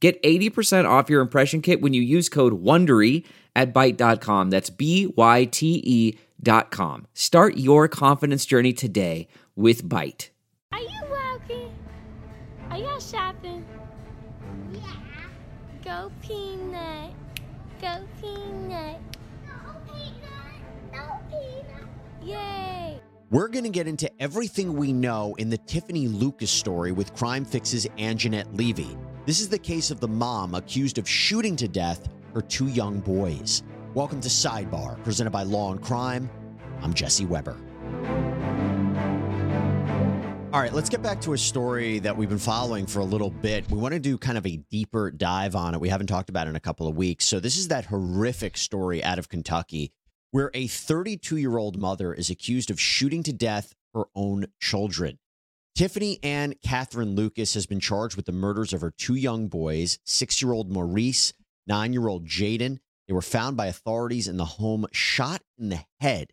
Get 80% off your impression kit when you use code WONDERY at Byte.com. That's B-Y-T-E dot com. Start your confidence journey today with Byte. Are you walking? Are y'all shopping? Yeah. Go Peanut. Go Peanut. No peanut. No peanut. Yay. We're going to get into everything we know in the Tiffanie Lucas story with Crime Fix's Angenette Levy. This is the case of the mom accused of shooting to death her two young boys. Welcome to Sidebar, presented by Law and Crime. I'm Jesse Weber. All right, let's get back to a story that we've been following for a little bit. We want to do kind of a deeper dive on it. We haven't talked about it in a couple of weeks. So, this is that horrific story out of Kentucky where a 32 year old mother is accused of shooting to death her own children. Tiffanie Ann Catherine Lucas has been charged with the murders of her two young boys, six year old Maurice, nine year old Jaden. They were found by authorities in the home, shot in the head.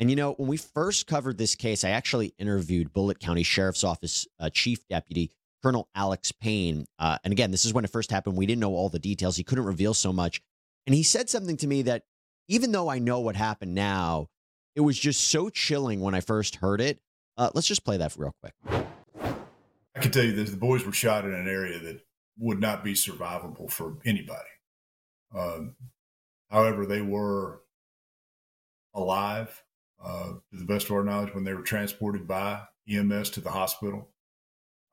And you know, when we first covered this case, I actually interviewed Bullitt County Sheriff's Office uh, Chief Deputy Colonel Alex Payne. Uh, and again, this is when it first happened. We didn't know all the details. He couldn't reveal so much. And he said something to me that, even though I know what happened now, it was just so chilling when I first heard it. Uh, let's just play that real quick. I can tell you this: the boys were shot in an area that would not be survivable for anybody. Um, however, they were alive, uh, to the best of our knowledge, when they were transported by EMS to the hospital,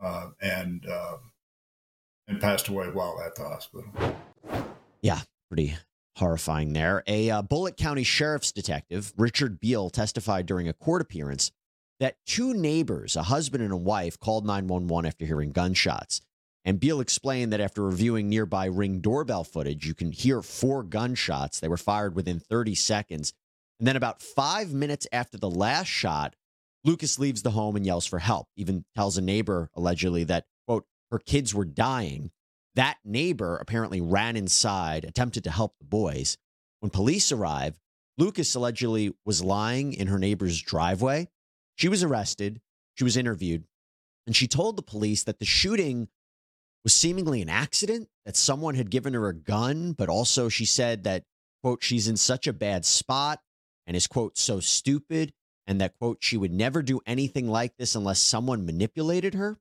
uh, and uh, and passed away while at the hospital. Yeah, pretty horrifying there. A uh, Bullitt County Sheriff's Detective, Richard Beal, testified during a court appearance that two neighbors, a husband and a wife, called 911 after hearing gunshots. And Beal explained that after reviewing nearby ring doorbell footage, you can hear four gunshots. They were fired within 30 seconds. And then, about five minutes after the last shot, Lucas leaves the home and yells for help, even tells a neighbor allegedly that, quote, her kids were dying. That neighbor apparently ran inside, attempted to help the boys. When police arrive, Lucas allegedly was lying in her neighbor's driveway. She was arrested, she was interviewed, and she told the police that the shooting was seemingly an accident, that someone had given her a gun, but also she said that, quote, she's in such a bad spot and is, quote, so stupid, and that, quote, she would never do anything like this unless someone manipulated her.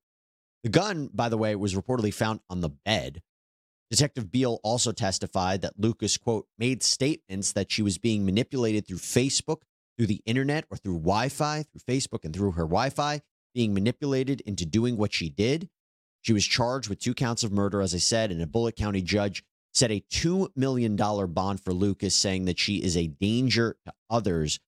The gun, by the way, was reportedly found on the bed. Detective Beal also testified that Lucas, quote, made statements that she was being manipulated through Facebook, through the internet, or through Wi Fi, through Facebook and through her Wi Fi, being manipulated into doing what she did. She was charged with two counts of murder, as I said, and a Bullitt County judge set a $2 million bond for Lucas, saying that she is a danger to others.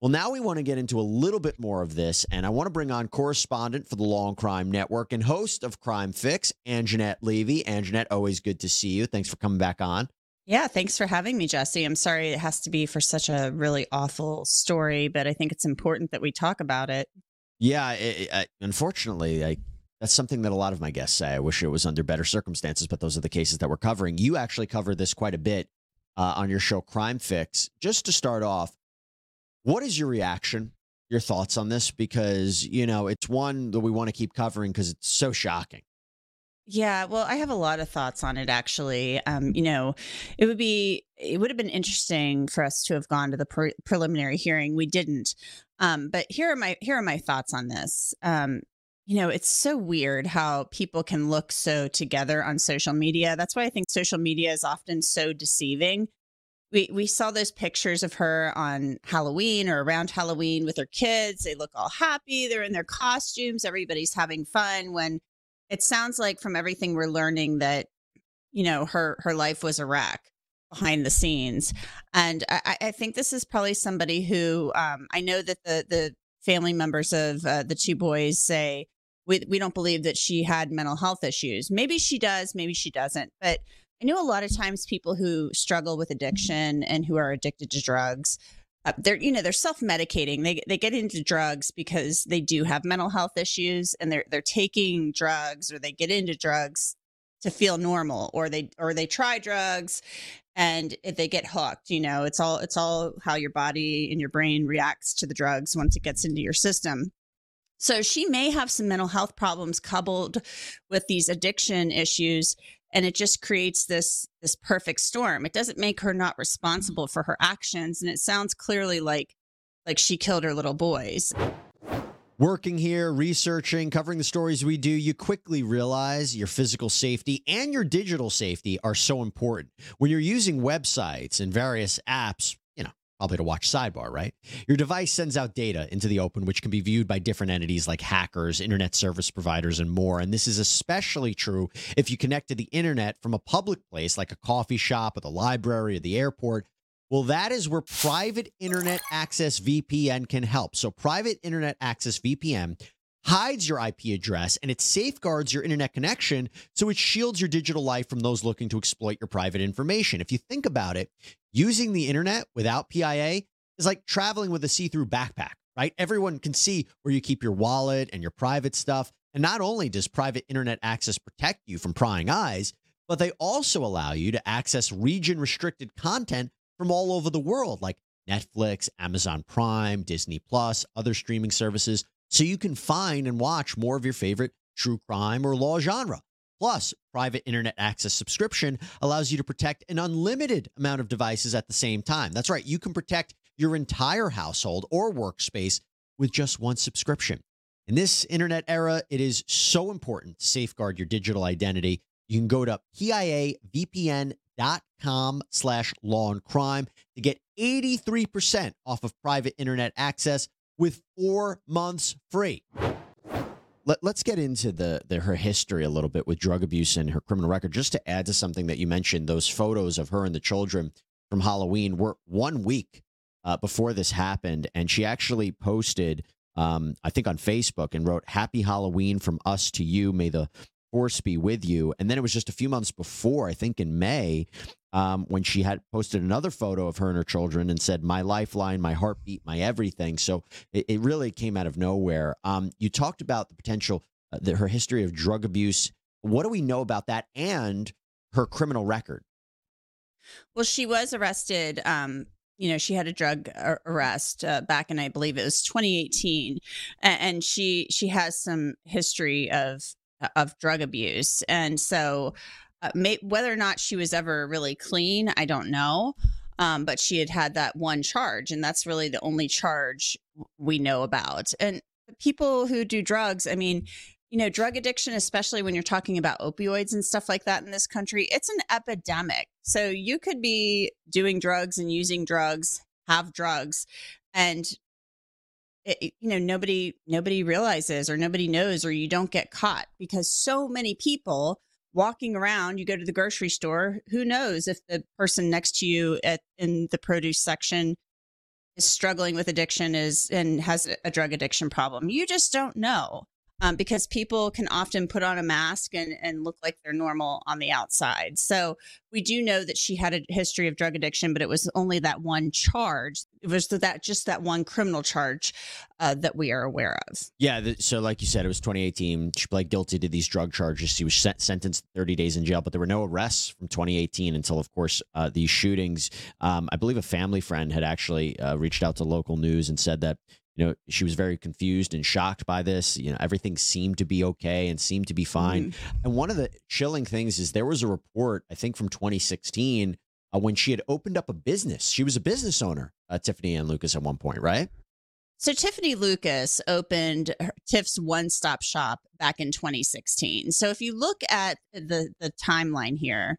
Well, now we want to get into a little bit more of this, and I want to bring on correspondent for the Law and Crime Network and host of Crime Fix, Angenette Levy. Angenette, always good to see you. Thanks for coming back on. Yeah, thanks for having me, Jesse. I'm sorry it has to be for such a really awful story, but I think it's important that we talk about it. Yeah, it, it, unfortunately, I that's something that a lot of my guests say. I wish it was under better circumstances, but those are the cases that we're covering. You actually cover this quite a bit uh, on your show, Crime Fix. Just to start off, what is your reaction, your thoughts on this? Because, you know, it's one that we want to keep covering because it's so shocking. Yeah, well, I have a lot of thoughts on it actually. Um, you know, it would be it would have been interesting for us to have gone to the pre- preliminary hearing. We didn't. Um, but here are my here are my thoughts on this. Um, you know, it's so weird how people can look so together on social media. That's why I think social media is often so deceiving. We we saw those pictures of her on Halloween or around Halloween with her kids. They look all happy. They're in their costumes. Everybody's having fun when it sounds like from everything we're learning that you know her her life was a wreck behind the scenes and i, I think this is probably somebody who um, i know that the the family members of uh, the two boys say we we don't believe that she had mental health issues. Maybe she does, maybe she doesn't. But I know a lot of times people who struggle with addiction and who are addicted to drugs, uh, they're you know they're self medicating. They they get into drugs because they do have mental health issues, and they're they're taking drugs or they get into drugs to feel normal, or they or they try drugs and if they get hooked you know it's all it's all how your body and your brain reacts to the drugs once it gets into your system so she may have some mental health problems coupled with these addiction issues and it just creates this this perfect storm it doesn't make her not responsible for her actions and it sounds clearly like like she killed her little boys Working here, researching, covering the stories we do, you quickly realize your physical safety and your digital safety are so important. When you're using websites and various apps, probably to watch sidebar, right? Your device sends out data into the open, which can be viewed by different entities like hackers, internet service providers, and more. And this is especially true if you connect to the internet from a public place like a coffee shop or the library or the airport well, that is where Private Internet Access VPN can help. So, Private Internet Access VPN hides your IP address and it safeguards your internet connection so it shields your digital life from those looking to exploit your private information. If you think about it, using the internet without PIA is like traveling with a see through backpack, right? Everyone can see where you keep your wallet and your private stuff. And not only does private internet access protect you from prying eyes, but they also allow you to access region restricted content from all over the world, like Netflix, Amazon Prime, Disney Plus, other streaming services, so you can find and watch more of your favorite true crime or law genre. Plus, private internet access subscription allows you to protect an unlimited amount of devices at the same time. That's right, you can protect your entire household or workspace with just one subscription. In this internet era, it is so important to safeguard your digital identity. You can go to PIAVPN dot slash law and crime to get 83% off of private internet access with four months free. Let, us get into the, the her history a little bit with drug abuse and her criminal record. Just to add to something that you mentioned, those photos of her and the children from Halloween were one week uh, before this happened, and she actually posted, um, I think, on Facebook and wrote "Happy Halloween from us to you. May the force be with you. And then it was just a few months before, I think in May, um, when she had posted another photo of her and her children and said, My lifeline, my heartbeat, my everything. So it, it really came out of nowhere. Um, you talked about the potential, uh, the, her history of drug abuse. What do we know about that and her criminal record? Well, she was arrested. Um, you know, she had a drug arrest uh, back in, I believe it was 2018, and she she has some history of of drug abuse. And so, uh, may, whether or not she was ever really clean, I don't know. Um, but she had had that one charge, and that's really the only charge we know about. And people who do drugs, I mean, you know, drug addiction, especially when you're talking about opioids and stuff like that in this country, it's an epidemic. So you could be doing drugs and using drugs, have drugs, and Eh, it, you know nobody nobody realizes or nobody knows or you don't get caught because so many people walking around you go to the grocery store who knows if the person next to you at in the produce section is struggling with addiction is and has a drug addiction problem. You just don't know um, because people can often put on a mask and, and look like they're normal on the outside. So we do know that she had a history of drug addiction, but it was only that one charge. It was that just that one criminal charge uh, that we are aware of. Yeah. The, so, like you said, it was 2018. She pled guilty to these drug charges. She was sent, sentenced 30 days in jail, but there were no arrests from 2018 until, of course, uh, these shootings. Um, I believe a family friend had actually uh, reached out to local news and said that you know she was very confused and shocked by this you know everything seemed to be okay and seemed to be fine mm-hmm. and one of the chilling things is there was a report i think from 2016 uh, when she had opened up a business she was a business owner uh, tiffanie and lucas at one point right so Tiffanie Lucas opened Tiff's one-stop shop back in 2016. So if you look at the the timeline here,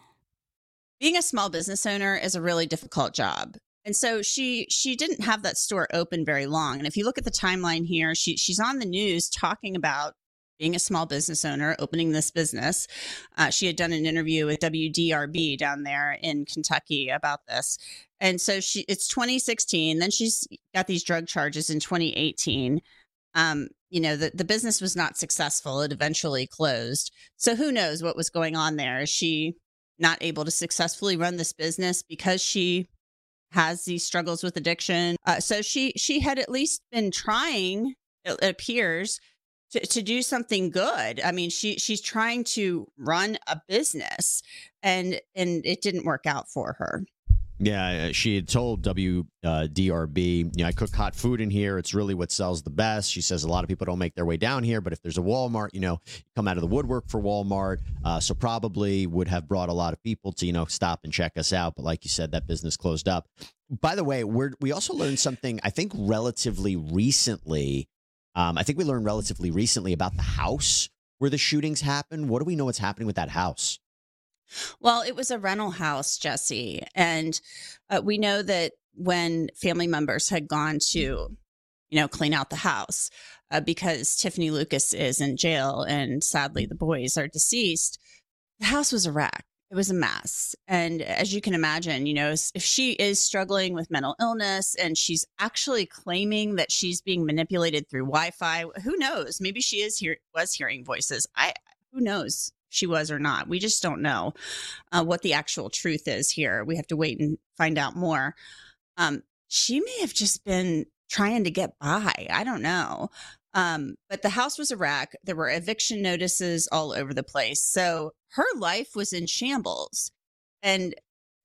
Being a small business owner is a really difficult job. And so she she didn't have that store open very long. And if you look at the timeline here she she's on the news talking about being a small business owner opening this business. Uh, she had done an interview with wdrb down there in kentucky about this. And so she it's 2016 then she's got these drug charges in 2018 um, you know the, the business was not successful. It eventually closed. So who knows what was going on there? Is she not able to successfully run this business because she has these struggles with addiction. Uh, so she she had at least been trying, it appears, to, to do something good. I mean, she she's trying to run a business, and and it didn't work out for her. Yeah, uh, she had told WDRB, you know, I cook hot food in here. It's really what sells the best. She says a lot of people don't make their way down here, but if there's a Walmart, you know, come out of the woodwork for Walmart. Uh, so probably would have brought a lot of people to, you know, stop and check us out. But like you said, that business closed up. By the way, we're, we also learned something, I think, relatively recently. Um, I think we learned relatively recently about the house where the shootings happened. What do we know what's happening with that house? Well, it was a rental house, Jesse, and uh, we know that when family members had gone to, you know, clean out the house uh, because Tiffanie Lucas is in jail and sadly the boys are deceased, the house was a wreck. It was a mess. And as you can imagine, you know, if she is struggling with mental illness and she's actually claiming that she's being manipulated through Wi-Fi, who knows? Maybe she is here was hearing voices. I who knows she was or not. We just don't know uh, what the actual truth is here. We have to wait and find out more. Um, she may have just been trying to get by. I don't know. Um, but the house was a wreck. There were eviction notices all over the place. So her life was in shambles. And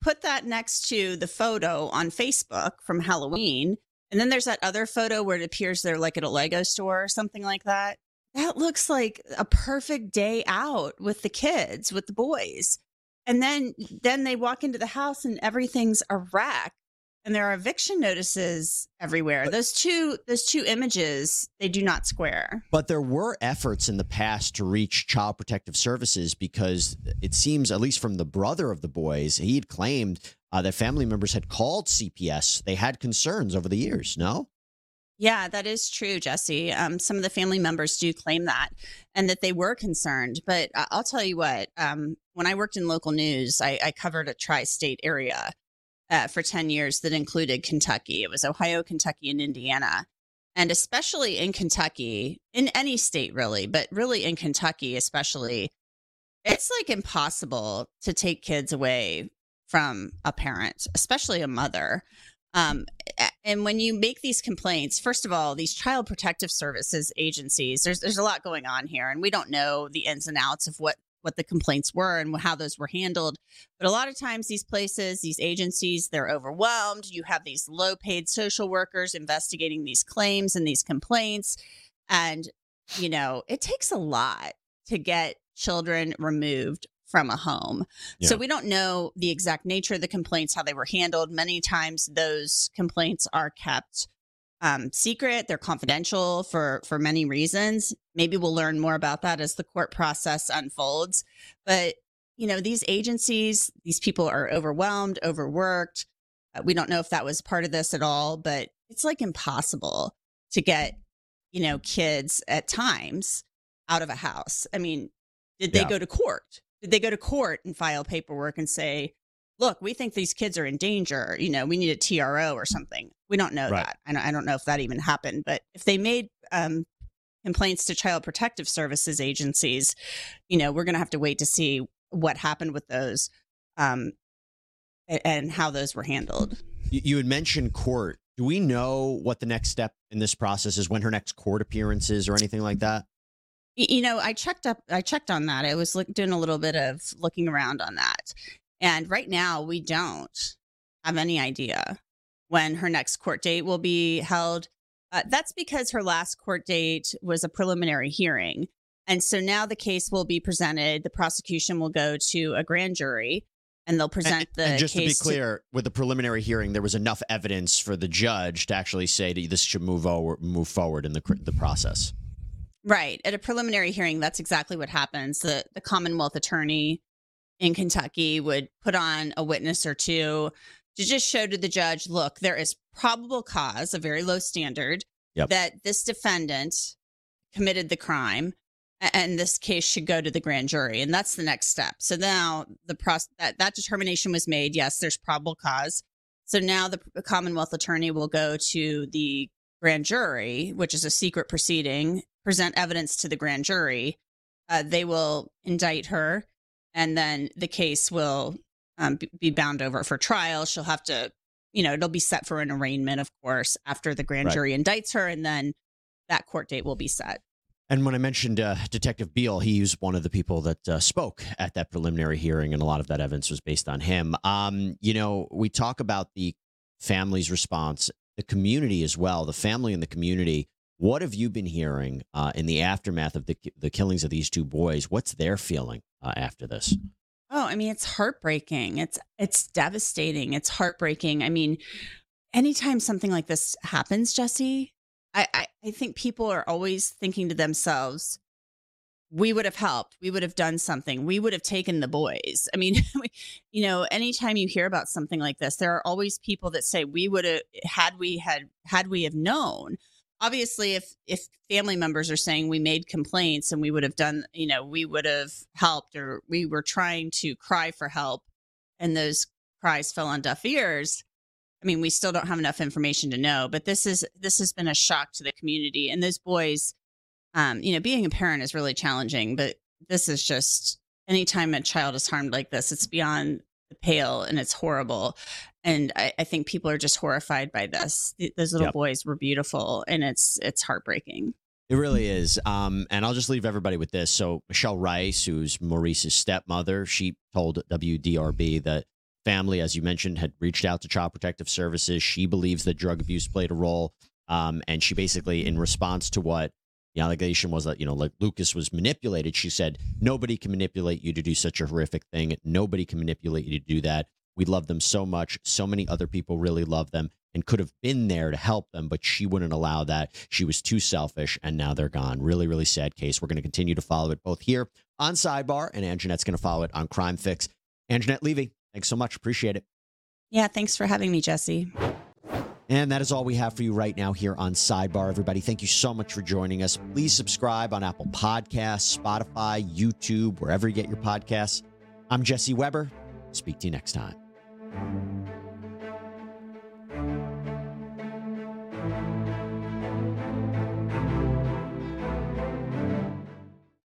put that next to the photo on Facebook from Halloween. And then there's that other photo where it appears they're like at a Lego store or something like that. That looks like a perfect day out with the kids, with the boys. And then then they walk into the house and everything's a wreck and there are eviction notices everywhere. those two those two images, they do not square. But there were efforts in the past to reach Child Protective Services because it seems, at least from the brother of the boys, he had claimed uh, that family members had called CPS. They had concerns over the years. No. Yeah, that is true, Jesse. Um, some of the family members do claim that and that they were concerned. But I- I'll tell you what, um, when I worked in local news, I, I covered a tri state area uh, for 10 years that included Kentucky. It was Ohio, Kentucky, and Indiana. And especially in Kentucky, in any state really, but really in Kentucky, especially, it's like impossible to take kids away from a parent, especially a mother. Um, and when you make these complaints, first of all, these child protective services agencies, there's there's a lot going on here, and we don't know the ins and outs of what what the complaints were and how those were handled. But a lot of times, these places, these agencies, they're overwhelmed. You have these low paid social workers investigating these claims and these complaints, and you know it takes a lot to get children removed from a home. So we don't know the exact nature of the complaints, how they were handled. Many times those complaints are kept um, secret. They're confidential for for many reasons. Maybe we'll learn more about that as the court process unfolds. But you know, these agencies, these people are overwhelmed, overworked. Uh, we don't know if that was part of this at all, but it's like impossible to get you know kids at times out of a house. I mean, did they Yeah. go to court? Did they go to court and file paperwork and say, look, we think these kids are in danger. You know, we need a TRO or something. We don't know Right. that. I don't, I don't know if that even happened. But if they made um, complaints to Child Protective Services agencies, you know, we're going to have to wait to see what happened with those um, and how those were handled. You, you had mentioned court Do we know what the next step in this process is? When her next court appearance is, or anything like that? You know, I checked up. I checked on that. I was look, doing a little bit of looking around on that, and right now we don't have any idea when her next court date will be held. Uh, that's because her last court date was a preliminary hearing, and so now the case will be presented. The prosecution will go to a grand jury, and they'll present the and just to be clear, with the preliminary hearing, there was enough evidence for the judge to actually say that this should move over, move forward in the the process. Right. At a preliminary hearing, that's exactly what happens. The the Commonwealth attorney in Kentucky would put on a witness or two to just show to the judge, look, there is probable cause, a very low standard, Yep. that this defendant committed the crime and this case should go to the grand jury and that's the next step. So now the process that, that determination was made, yes, there's probable cause. So now the the Commonwealth attorney will go to the grand jury, which is a secret proceeding, present evidence to the grand jury. Uh, they will indict her, and then the case will um, be bound over for trial. She'll have to, you know, it'll be set for an arraignment, of course, after the grand Right. jury indicts her, and then that court date will be set. And when I mentioned uh, Detective Beal, he was one of the people that uh, spoke at that preliminary hearing, and a lot of that evidence was based on him. Um, you know, we talk about the family's response, the community as well, the family and the community. What have you been hearing uh, in the aftermath of the the killings of these two boys? What's their feeling uh, after this? Oh, I mean, it's heartbreaking. It's it's devastating. It's heartbreaking. I mean, anytime something like this happens, Jesse, I, I, I think people are always thinking to themselves, we would have helped. We would have done something. We would have taken the boys. I mean, you know, anytime you hear about something like this, there are always people that say we would have had we had had we have known. Obviously, if if family members are saying we made complaints and we would have done, you know, we would have helped or we were trying to cry for help and those cries fell on deaf ears. I mean, we still don't have enough information to know, but this is this has been a shock to the community. And those boys, um, you know, being a parent is really challenging, but this is just anytime a child is harmed like this, it's beyond the pale and it's horrible. And I, I think people are just horrified by this. Those little Yep. boys were beautiful, and it's it's heartbreaking. It really is. Um, and I'll just leave everybody with this. So Michelle Rice, who's Maurice's stepmother, she told WDRB that family, as you mentioned, had reached out to Child Protective Services. She believes that drug abuse played a role. Um, and she basically, in response to what the allegation was that, you know, like Lucas was manipulated, she said, nobody can manipulate you to do such a horrific thing. Nobody can manipulate you to do that. We love them so much. So many other people really love them and could have been there to help them, but she wouldn't allow that. She was too selfish, and now they're gone. Really, really sad case. We're going to continue to follow it both here on Sidebar, and Angenette's going to follow it on Crime Fix. Angenette Levy, thanks so much. Appreciate it. Yeah, thanks for having me, Jesse. And that is all we have for you right now here on Sidebar, everybody. Thank you so much for joining us. Please subscribe on Apple Podcasts, Spotify, YouTube, wherever you get your podcasts. I'm Jesse Weber. Speak to you next time. thank you